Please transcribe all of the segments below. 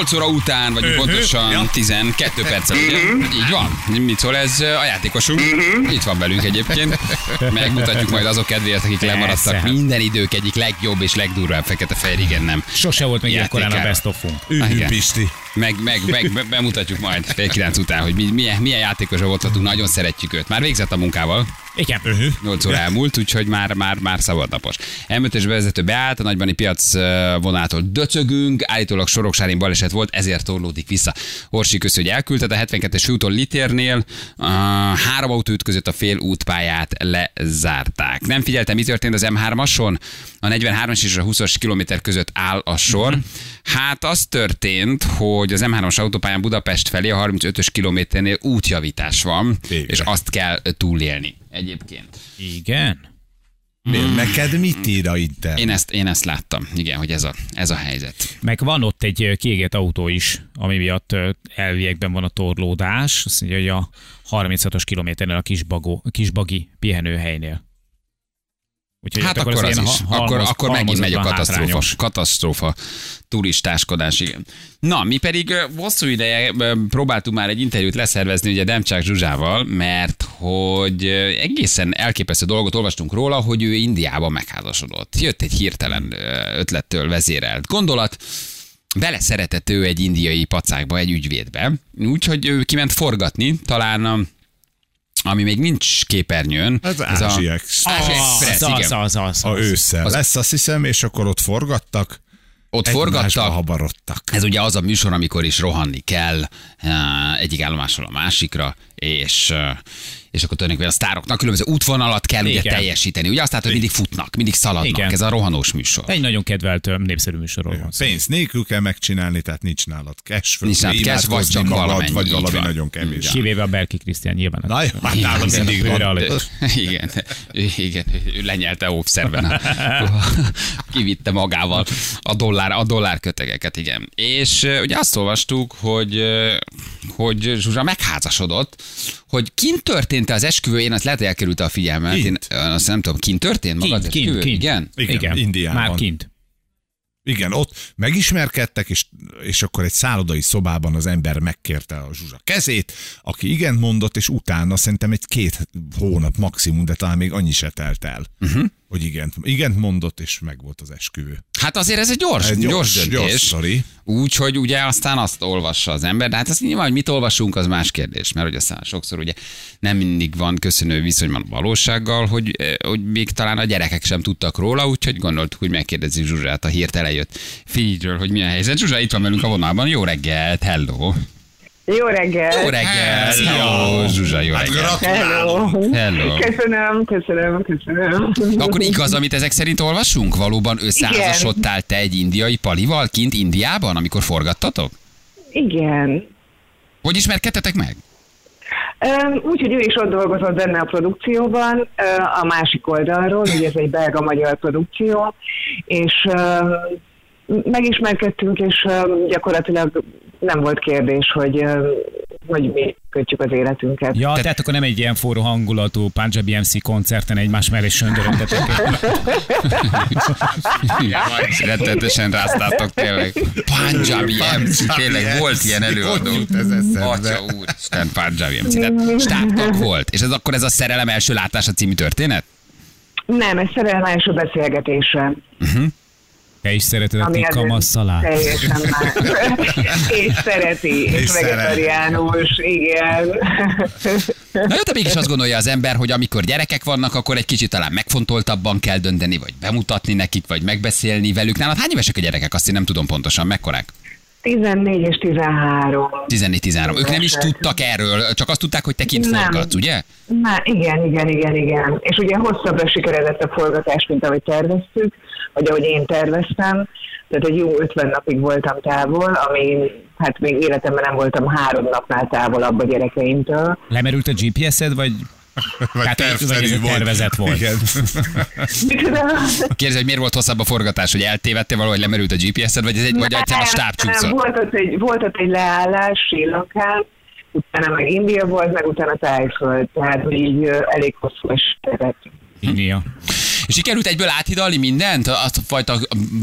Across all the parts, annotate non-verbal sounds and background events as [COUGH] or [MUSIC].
8 óra után vagyunk pontosan Ja. 12 perccel, ugye? Így van. Mit szól ez a játékosunk? Itt van velünk egyébként. Megmutatjuk majd azok kedvéért, akik lemaradtak. Minden idők egyik legjobb és legdurvább fekete-fehér, igen, nem. Sose volt még ilyen korán a best of -unk. Ühű Igen. Pisti. Meg, meg, meg be- bemutatjuk majd fél kilenc után, hogy mi, milyen, milyen játékosra voltatunk, nagyon szeretjük őt. Már végzett a munkával, Igen. 8 óra elmúlt, úgyhogy már, már, már szabadnapos. M5-ös vezető beállt, a nagybani piac vonától döcögünk, állítólag Soroksárin baleset volt, ezért torlódik vissza. Orsi köszön, hogy elküldted a 72-es úton Litérnél, uh, három autó ütközött a fél útpályát lezárták. Nem figyeltem, mi történt az M3-ason? A 43-as és a 20-as kilométer között áll a sor. Hát az történt, hogy az M3-as autópályán Budapest felé a 35-ös kilométernél útjavítás van, Végre. és azt kell túlélni egyébként. Igen. Miért? Neked mit ír a internet? Én ezt, én ezt láttam, igen, hogy ez a, ez a helyzet. Meg van ott egy kiégett autó is, ami miatt elviekben van a torlódás. Azt mondja, hogy a 36-os kilométernél a kisbagó, kisbagi pihenőhelynél. Úgyhogy Hát ott akkor, az ilyen is. ha- Akkor, halmoz- akkor megint megy a katasztrófa. hátrányos. Katasztrófa turistáskodás, igen. Na, mi pedig hosszú ideje ö, próbáltunk már egy interjút leszervezni ugye Demcsák Zsuzsával, mert hogy egészen elképesztő dolgot olvastunk róla, hogy ő Indiában megházasodott. Jött egy hirtelen ötlettől vezérelt gondolat, beleszeretett ő egy indiai pacákba, egy ügyvédbe, úgyhogy ő kiment forgatni, talán ami még nincs képernyőn. Az ez a- Ázsia Ázsia Express, Az, az, igen. az, az, A az. ősszel Az- lesz, azt hiszem, és akkor ott forgattak. Ott forgattak, habarodtak. Ez ugye az a műsor, amikor is rohanni kell eh, egyik állomásról a másikra, és, és akkor tulajdonképpen a sztároknak különböző útvonalat kell ugye Igen. teljesíteni. Ugye azt látod, hogy mindig futnak, mindig szaladnak. Igen. Ez a rohanós műsor. Egy nagyon kedvelt népszerű műsorról van szó. Pénz nélkül kell megcsinálni, tehát nincs nálad cash, föl, Nincs nálad cash, vagy csak magad, valamennyi, vagy valami van. nagyon kevés. Kivéve a Berki Krisztián nyilván. Na jó, hát nálam Igen, mindig van. [LAUGHS] Igen, igen, ő lenyelte óvszerben. [LAUGHS] Kivitte magával a dollár, a dollár kötegeket, igen. És ugye azt olvastuk, hogy, hogy Zsuzsa megházasodott, hogy kint történt az esküvő, én azt lehet, hogy elkerült a figyelmet. Én Kint. ö, azt nem tudom, kint történt maga Kint, az kint, kint. Igen? Igen, Igen, Indiában. Már kint. Igen, ott megismerkedtek, és, és akkor egy szállodai szobában az ember megkérte a Zsuzsa kezét, aki igen mondott, és utána szerintem egy két hónap maximum, de talán még annyi se telt el, uh-huh. Hogy igen, igen mondott, és meg volt az esküvő. Hát azért ez egy gyors, Egy gyors, gyors- gyors. Úgyhogy ugye aztán azt olvassa az ember, de hát azt nyilván, hogy mit olvasunk, az más kérdés, mert hogy aztán sokszor ugye nem mindig van köszönő viszonyban a valósággal, hogy, eh, hogy még talán a gyerekek sem tudtak róla, úgyhogy gondoltuk, hogy megkérdezzük Zsuzsát a hírt elejött figyről, hogy milyen helyzet. Zsuzsa itt van velünk a vonalban, jó reggelt, hello! Jó reggel! Jó reggelt! Jó, Zsuzsa, jó Hát reggelt! Hello! Hello! Köszönöm, köszönöm, köszönöm. Akkor igaz, amit ezek szerint olvasunk? Valóban összeházasodtál te egy indiai palival kint Indiában, amikor forgattatok? Igen. Hogy ismerkedtetek meg? Úgyhogy ő is ott dolgozott benne a produkcióban, a másik oldalról, ugye ez egy belga-magyar produkció, és megismerkedtünk, és gyakorlatilag nem volt kérdés, hogy, hogy mi kötjük az életünket. Ja, tehát akkor nem egy ilyen forró hangulatú Punjabi MC koncerten egymás mellé söndöröntetek. Rettetesen ráztátok tényleg. Punjabi MC, tényleg volt ilyen előadó. Atya úristen, Punjabi MC. Tehát stábtag volt. És ez akkor ez a szerelem első látása című történet? Nem, ez szerelem első beszélgetésre. Te is szereted a Ami tikka azért masszalát? Teljesen más. [LAUGHS] és szereti, és, És és vegetariánus, igen. Na jó, de mégis azt gondolja az ember, hogy amikor gyerekek vannak, akkor egy kicsit talán megfontoltabban kell dönteni, vagy bemutatni nekik, vagy megbeszélni velük. Nálad hány évesek a gyerekek? Azt én nem tudom pontosan, mekkorák? 14 és 13. 14-13. Ők nem is tudtak erről, csak azt tudták, hogy te kint Nem. forgatsz, ugye? Na, igen, igen, igen, igen. És ugye hosszabbra sikeredett a forgatás, mint ahogy terveztük, vagy ahogy én terveztem. Tehát egy jó 50 napig voltam távol, ami hát még életemben nem voltam három napnál távolabb a gyerekeimtől. Lemerült a GPS-ed, vagy Vagy Tehát ez- vagy ez tervszerű egy volt. tervezet volt. Igen. Kérdez, hogy miért volt hosszabb a forgatás, hogy eltévedtél valahogy lemerült a GPS-ed, vagy, ez egy, vagy egyszerűen a stáb csúszott? Volt ott, egy, volt ott egy leállás Sri Lankán, utána meg India volt, meg utána Tájföld, tehát így elég hosszú esetet. India? Sikerült egyből áthidalni mindent? Azt a fajta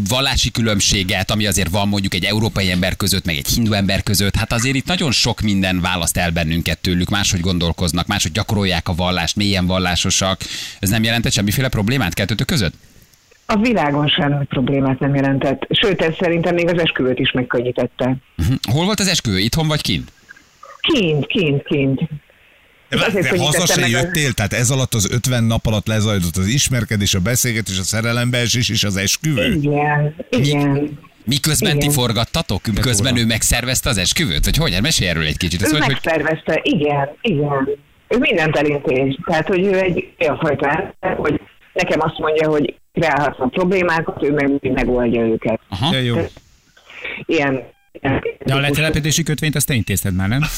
vallási különbséget, ami azért van mondjuk egy európai ember között, meg egy hindu ember között. Hát azért itt nagyon sok minden választ el bennünket tőlük, máshogy gondolkoznak, máshogy gyakorolják a vallást, mélyen vallásosak. Ez nem jelentett semmiféle problémát kettőtök között? A világon semmi problémát nem jelentett. Sőt, ez szerintem még az esküvőt is megkönnyítette. Uh-huh. Hol volt az esküvő? Itthon vagy kint? Kint, kint, kint. De, de könnyítette haza se az- jöttél, tehát ez alatt az 50 nap alatt lezajlott az ismerkedés, a beszélgetés, a szerelembeesés és az esküvő? Igen, igen. Miközben ti Igen. forgattatok? Közben ő megszervezte az esküvőt? Vagy hogy? Hát Mesélj erről egy kicsit. Ez Ő hogy, hogy... megszervezte, igen, igen. Ő mindent elintéz. Tehát, hogy ő egy olyan fajta ember, hogy nekem azt mondja, hogy kreálhatnak problémákat, ő meg mindig megoldja őket. Aha. Ja, jó. Ilyen. De a letelepedési kötvényt azt te intézted már, nem? [LAUGHS]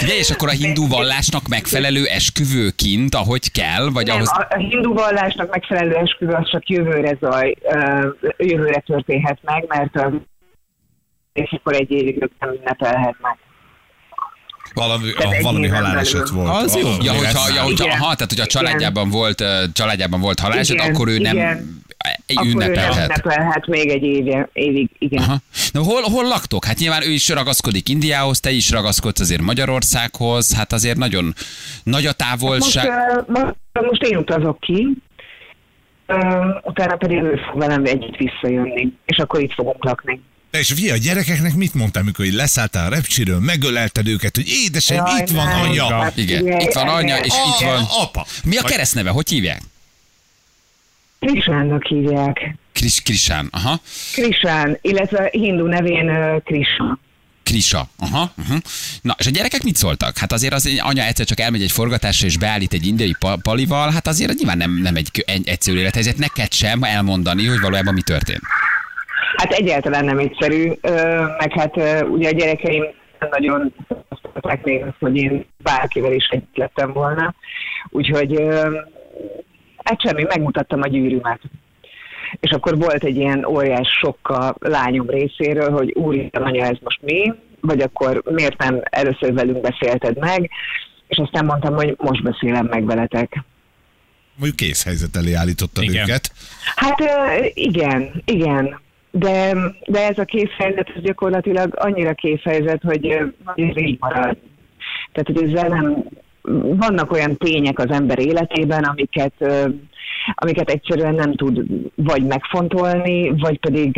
Figyelj, és akkor a hindu vallásnak megfelelő esküvőként, ahogy kell, vagy Nem, ahhoz... a, a hindu vallásnak megfelelő esküvő az csak jövőre zaj, jövőre történhet meg, mert és akkor egy évig nem ünnepelhetnek. Valami, ah, egy valami haláleset belül. volt. Az jó. Ja, hogyha, ja, hogyha, aha, tehát hogy a családjában volt, családjában volt haláleset, Igen, akkor ő nem igen. Egy Akkor ő nem ünnepelhet. ünnepelhet még egy évig, évig igen. Aha. Na, hol, hol laktok? Hát nyilván ő is ragaszkodik Indiához, te is ragaszkodsz azért Magyarországhoz, hát azért nagyon nagy a Most, távolság. uh, most, most én utazok ki, uh, utána pedig ő fog velem együtt visszajönni, és akkor itt fogunk lakni. És fia, a gyerekeknek mit mondtál, amikor így leszálltál a repcsiről, megölelted őket, hogy édesem, Jaj, itt van nem. anya. Hát Igen, ugye, itt van anya, igen. és itt van... Apa. Mi a keresztneve? Hogy hívják? Krisánnak hívják. Kris, Krisán. Aha. Krisán, illetve hindu nevén Krishna. Krisa. Aha, uh-huh. Na, és a gyerekek mit szóltak? Hát azért az anya egyszer csak elmegy egy forgatásra, és beállít egy indiai pa- palival, hát azért nyilván nem, nem egy, egy egyszerű élethelyzet. Neked sem elmondani, hogy valójában mi történt. Hát egyáltalán nem egyszerű, ö, meg hát ugye a gyerekeim nagyon tapasztalták még azt, hogy én bárkivel is együtt lettem volna. Úgyhogy hát semmi, megmutattam a gyűrűmet. És akkor volt egy ilyen óriás sok a lányom részéről, hogy úristen anya, ez most mi? Vagy akkor miért nem először velünk beszélted meg? És aztán mondtam, hogy most beszélem meg veletek. Mondjuk kész helyzet elé állítottad Igen. őket. Hát igen, igen. De, de ez a készhelyzet ez gyakorlatilag annyira készhelyzet, hogy, hogy ez így marad. Tehát, hogy ezzel nem, vannak olyan tények az ember életében, amiket, amiket egyszerűen nem tud vagy megfontolni, vagy pedig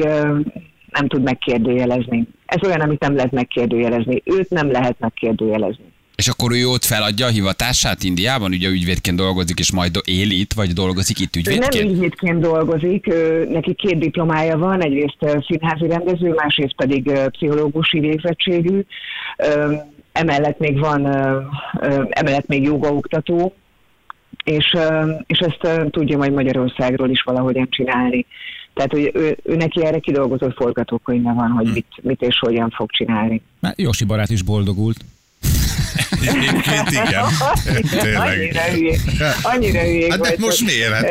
nem tud megkérdőjelezni. Ez olyan, amit nem lehet megkérdőjelezni. Őt nem lehet megkérdőjelezni. És akkor ő ott feladja a hivatását Indiában, ugye ügyvédként dolgozik, és majd él itt, vagy dolgozik itt Ő nem ügyvédként? ügyvédként dolgozik, ő, neki két diplomája van, egyrészt színházi rendező, másrészt pedig pszichológusi végzettségű. Emellett még van, emellett még jogaoktató, és, és ezt tudja majd Magyarországról is valahogyan csinálni. Tehát, hogy ő, ő neki erre kidolgozott forgatókönyve van, hogy mit, mit és hogyan fog csinálni. Már Josi barát is boldogult. [LAUGHS] Egyébként igen. Tényleg. Annyira hülyék, annyira hülyék Hát de most miért? Hát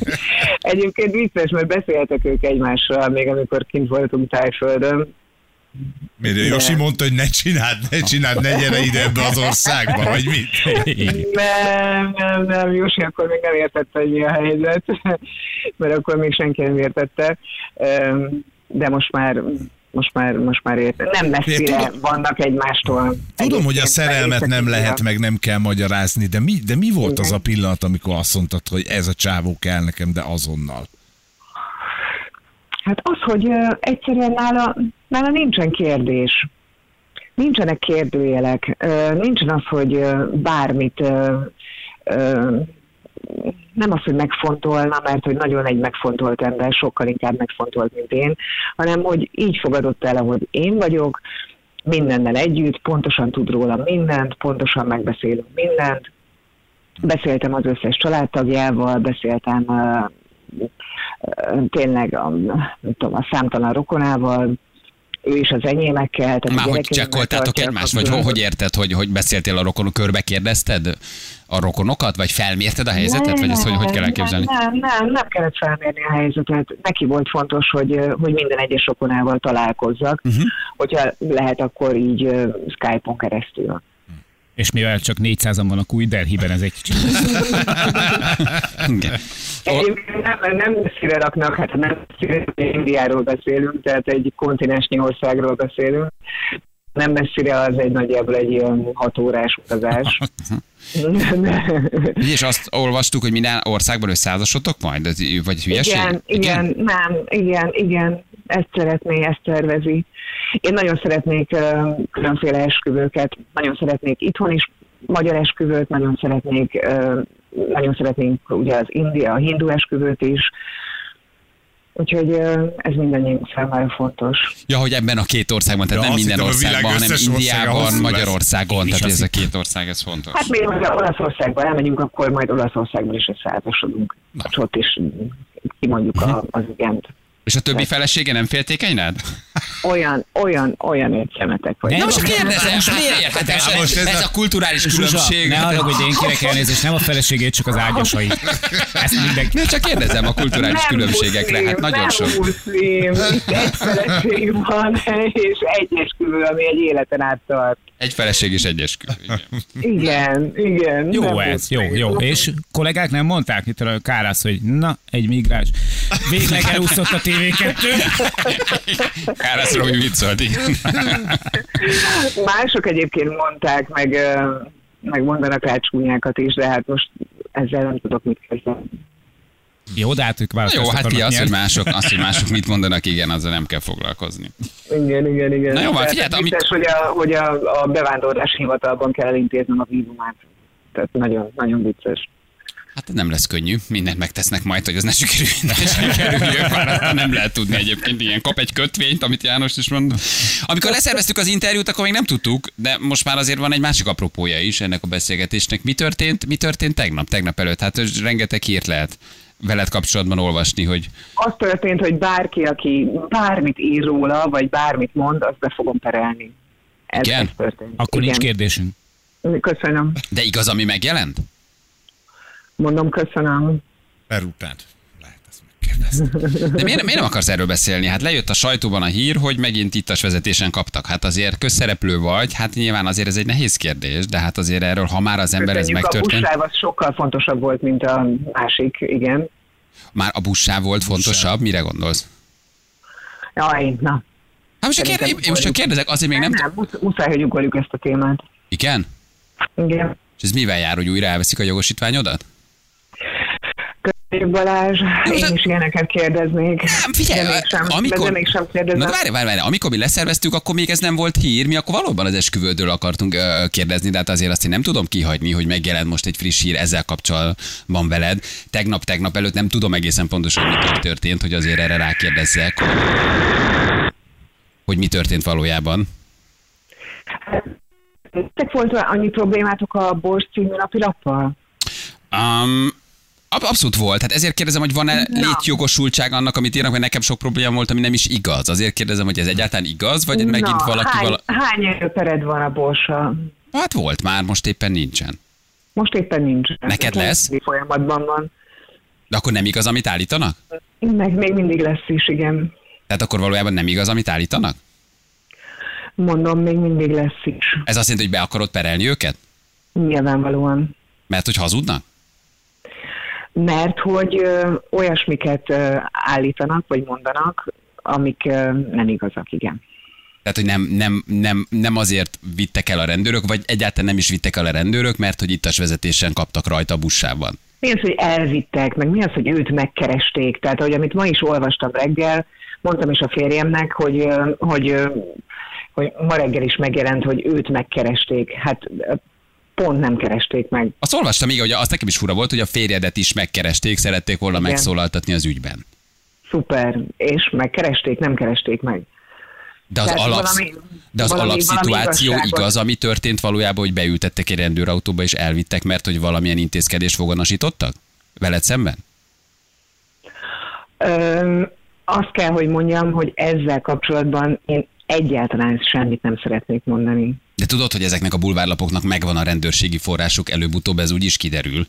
[LAUGHS] Egyébként vicces, mert beszéltek ők egymással, még amikor kint voltunk Tájföldön. Miért Josi mondta, hogy ne csináld, ne csináld, ne gyere ide ebbe az országba, vagy mit? Nem, nem, nem, Jósi akkor még nem értette, hogy mi a helyzet, [LAUGHS] mert akkor még senki nem értette, de most már most már, most már ért. Nem messzire tudom- vannak egymástól. Tudom, hogy a szerelmet nem lehet, meg nem kell magyarázni, de mi, de mi volt az Igen. a pillanat, amikor azt mondtad, hogy ez a csávó kell nekem, de azonnal? Hát az, hogy egyszerűen nála, nála nincsen kérdés. Nincsenek kérdőjelek. Nincsen az, hogy bármit nem az, hogy megfontolna, mert hogy nagyon egy megfontolt ember, sokkal inkább megfontolt, mint én, hanem hogy így fogadott el, ahogy én vagyok, mindennel együtt, pontosan tud róla mindent, pontosan megbeszélünk mindent. Beszéltem az összes családtagjával, beszéltem tényleg a, nem tudom, a számtalan rokonával, ő is az enyémekkel. Tehát Már hogy csekkoltátok egymást, vagy hogy érted, hogy, hogy beszéltél a rokonok, körbe kérdezted a rokonokat, vagy felmérted a helyzetet, vagy ezt hogy, hogy kell elképzelni? Nem, nem, nem, nem kellett felmérni a helyzetet. Neki volt fontos, hogy, hogy minden egyes rokonával találkozzak, uh-huh. hogyha lehet, akkor így Skype-on keresztül. És mivel csak 400-an vannak új Delhiben, ez egy kicsit. [LAUGHS] Igen. Nem, nem messzire raknak, hát nem messzire Indiáról beszélünk, tehát egy kontinensnyi országról beszélünk. Nem messzire az egy nagyjából egy ilyen hat órás utazás. [LAUGHS] [LAUGHS] És azt olvastuk, hogy minden országban összeházasotok majd? Vagy hülyeség? igen, igen, nem, igen, igen, ezt szeretné, ezt tervezi. Én nagyon szeretnék különféle esküvőket, nagyon szeretnék itthon is magyar esküvőt, nagyon szeretnék, nagyon szeretnénk ugye az India, a hindu esküvőt is, úgyhogy ez mindannyiunk számára fontos. Ja, hogy ebben a két országban, tehát Ja, nem minden országban, hanem Indiában. Magyarországon, tehát ez a két ország, ez fontos. Hát még ha Olaszországba elmegyünk, akkor majd Olaszországban is összeházasodunk. És ott is kimondjuk a, az igent. És a többi felesége nem féltékeny rád? Olyan, olyan, olyan egy szemetek vagy. Nem, Na most most kérdezem, most miért? Hát ez, Hát most ez ez a- a kulturális különbség. ne arra, hogy én kérek elnézést, nem a feleségét, csak az ágyasait. Ezt mindenki. Nem, csak kérdezem a kulturális Nem különbségekre, muszlim, hát nagyon nem sok. muszlim. Egy feleség van, és egy esküvő, ami egy életen át tart. Egy feleség és egy esküvő. igen. Igen. Jó ez, jó, jó. És kollégák nem mondták itt a Kárász, hogy na, egy migráns. Végleg elúszott a TV2. Kárász Robi viccolt, igen. Mások egyébként mondták, meg, meg mondanak rá csúnyákat is, de hát most ezzel nem tudok mit kezdeni. Jó, de hát ők Jó, hát ti az, hogy mások, az, hogy mások mit mondanak, igen, azzal nem kell foglalkozni. Igen, igen, igen. Na jó, van, Tehát figyelj, amik- biztos, hogy, a, hogy a, a bevándorlási hivatalban kell elintéznem a vízumát. Tehát nagyon, nagyon vicces. Hát nem lesz könnyű, mindent megtesznek majd, hogy az ne sikerüljön, ne sikerüljön, már nem lehet tudni egyébként, ilyen kap egy kötvényt, amit János is mond. Amikor leszerveztük az interjút, akkor még nem tudtuk, de most már azért van egy másik apropója is ennek a beszélgetésnek. Mi történt, mi történt tegnap, tegnap előtt? Hát ez rengeteg hírt lehet veled kapcsolatban olvasni, hogy Az történt, hogy bárki, aki bármit ír róla, vagy bármit mond, azt be fogom perelni. Ez, Igen? ez történt. Akkor nincs Igen. kérdésünk. Köszönöm. de igaz, ami megjelent? Mondom, köszönöm. Megkérdezni. De miért, miért nem akarsz erről beszélni? Hát lejött a sajtóban a hír, hogy megint ittas vezetésen kaptak. Hát azért közszereplő vagy, hát nyilván azért ez egy nehéz kérdés, de hát azért erről, ha már az ember ez Köszönjük, a megtörtént, buszsáv az sokkal fontosabb volt, mint a másik, igen. már a buszsáv volt fontosabb, mire gondolsz? Jaj, na. Hát most csak, kérde, én most csak kérdezek, azért még nem... Nem, nem musz- muszáj, hogy ugorjuk ezt a témát. Igen? Igen. És ez mivel jár, hogy újra elveszik a jogosítványodat? Balázs, én is ilyeneket kérdeznék. Nem, figyelj, de mégsem, amikor... de mégsem kérdezem. Na várj, várj, várj, amikor mi leszerveztük, akkor még ez nem volt hír, mi akkor valóban az esküvődről akartunk ö, kérdezni, de hát azért azt én nem tudom kihagyni, hogy megjelent most egy friss hír ezzel kapcsolatban veled. Tegnap, tegnap előtt nem tudom egészen pontosan, hogy mi történt, hogy azért erre rákérdezzek, hogy, hogy mi történt valójában. Nektek volt annyi problémátok a Bors című napilappal? Um, abszolút volt. Hát ezért kérdezem, hogy van-e Na. létjogosultság annak, amit írnak, mert nekem sok probléma volt, ami nem is igaz. Azért kérdezem, hogy ez egyáltalán igaz, vagy megint Na, valaki hány, vala... hány előpered van a Borssal? Hát volt már, most éppen nincsen. Most éppen nincs. Neked lesz? Folyamatban van. De akkor nem igaz, amit állítanak? Meg még mindig lesz is, igen. Tehát akkor valójában nem igaz, amit állítanak? Mondom, még mindig lesz is. Ez azt jelenti, hogy be akarod perelni őket? Nyilvánvalóan. Mert hogy hazudnak? Mert hogy ö, olyasmiket ö, állítanak, vagy mondanak, amik ö, nem igazak, igen. Tehát, hogy nem, nem, nem, nem azért vittek el a rendőrök, vagy egyáltalán nem is vittek el a rendőrök, mert hogy ittas vezetésen kaptak rajta a buszában. Mi az, hogy elvittek, meg mi az, hogy őt megkeresték. Tehát, ahogy amit ma is olvastam reggel, mondtam is a férjemnek, hogy, hogy, hogy ma reggel is megjelent, hogy őt megkeresték. Hát pont nem keresték meg. Azt olvastam még, hogy azt nekem is fura volt, hogy a férjedet is megkeresték, szerették volna Igen. megszólaltatni az ügyben. Szuper. És megkeresték, nem keresték meg. De az, Tehát alap, valami- de az valami- alapszituáció valami igaz, ami történt valójában, hogy beültettek egy rendőrautóba és elvittek, mert hogy valamilyen intézkedést foganasítottak? Veled szemben? Ö, azt kell, hogy mondjam, hogy ezzel kapcsolatban én egyáltalán semmit nem szeretnék mondani. Tudod, hogy ezeknek a bulvárlapoknak megvan a rendőrségi forrásuk, előbb-utóbb ez úgy is kiderül,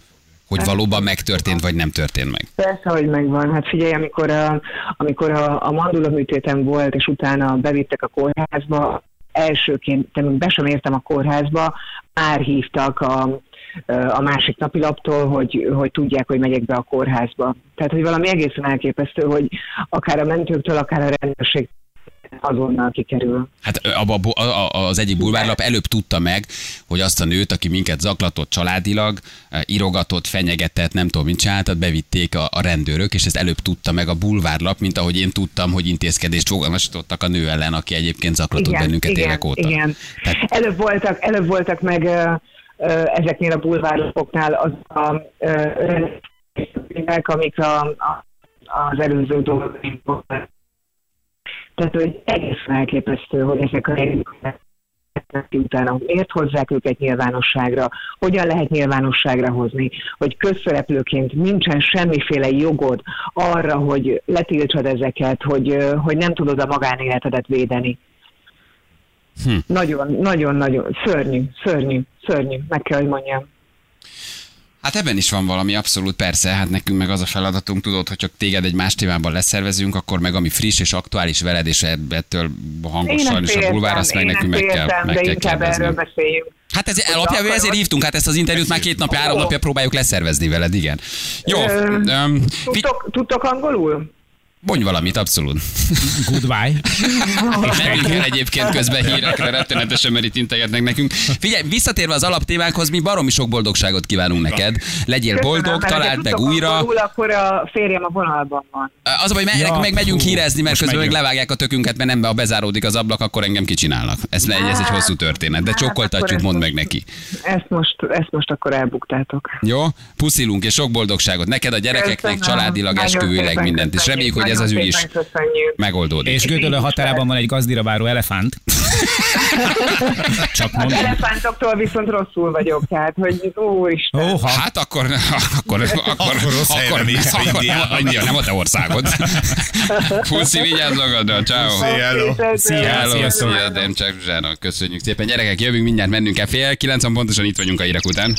hogy valóban megtörtént, vagy nem történt meg. Persze, hogy megvan. Hát figyelj, amikor a, amikor a, a mandula műtétem volt, és utána bevittek a kórházba, elsőként, te még be sem értem a kórházba, már hívtak a, a másik napilaptól, hogy, hogy tudják, hogy megyek be a kórházba. Tehát, hogy valami egészen elképesztő, hogy akár a mentőktől, akár a rendőrség azonnal kikerül. Hát abba, a- a- az egyik bulvárlap előbb tudta meg, hogy azt a nőt, aki minket zaklatott családilag, írogatott, fenyegetett, nem tudom, mit csináltat, bevitték a, a rendőrök, és ezt előbb tudta meg a bulvárlap, mint ahogy én tudtam, hogy intézkedést fogalmasítottak a nő ellen, aki egyébként zaklatott bennünket igen, évek óta. Igen. Tehát- Előbb voltak, előbb voltak meg ezeknél a bulvárlapoknál az a rendszerek, amik a, a, az előző dolgokból. Tehát, hogy egészen elképesztő, hogy ezek a utána miért hozzák őket nyilvánosságra, hogyan lehet nyilvánosságra hozni, hogy közszereplőként nincsen semmiféle jogod arra, hogy letiltsad ezeket, hogy, hogy nem tudod a magánéletedet védeni. Hm. Nagyon, nagyon, nagyon szörnyű, szörnyű, szörnyű, meg kell, hogy mondjam. Hát ebben is van valami, abszolút persze, hát nekünk meg az a feladatunk, tudod, hogy csak téged egy más témában leszervezünk, akkor meg ami friss és aktuális veled, és ettől hangos Én sajnos a bulvár, azt meg nekünk meg kell, meg kell erről kérdezni. beszéljünk. Hát ez alapjában ezért hívtunk, hát ezt az interjút már két napja, három napja próbáljuk leszervezni veled, igen. Jó, Tudtok, tudtok angolul? Mondj valamit, abszolút. Goodbye. Menjünk el egyébként közben hírekre, rettenetesen, mert itt integetnek nekünk. Figyelj, visszatérve az alaptémánkhoz, mi baromi sok boldogságot kívánunk neked. Legyél Köszönöm, boldog, találd meg újra. Angolul, akkor a férjem a vonalban van. Az a baj, meg, Ja, meg megyünk hú, hírezni, mert közben meg megyünk. levágják a tökünket, mert nem be, ha bezáródik az ablak, akkor engem kicsinálnak. Ez, egy- ez egy hosszú történet, de Hát, csókoltatjuk, mondd meg neki. Ezt most, ezt most akkor elbuktátok. Jó? Puszilunk és sok boldogságot neked, a gyerekeknek, családilag, szépen mindent. És reméljük, hogy ez az ügy is köszönjük. megoldódik. És Gödöllő határában van egy gazdira váró elefánt. [LAUGHS] Csak Az mondom. elefántoktól viszont rosszul vagyok, tehát, hogy úristen. Óha. Hát akkor, akkor, [LAUGHS] akkor, Akkor rossz helyre mész, akkor, Indiába. nem, India, nem a te országod. [LAUGHS] Puszi, vigyázz magadra, ciao. Szia, hello. Szia, Demcsák Zsának. Köszönjük szépen. Gyerekek, jövünk mindjárt, mennünk kell fél. 90 pontosan itt vagyunk a hírek után.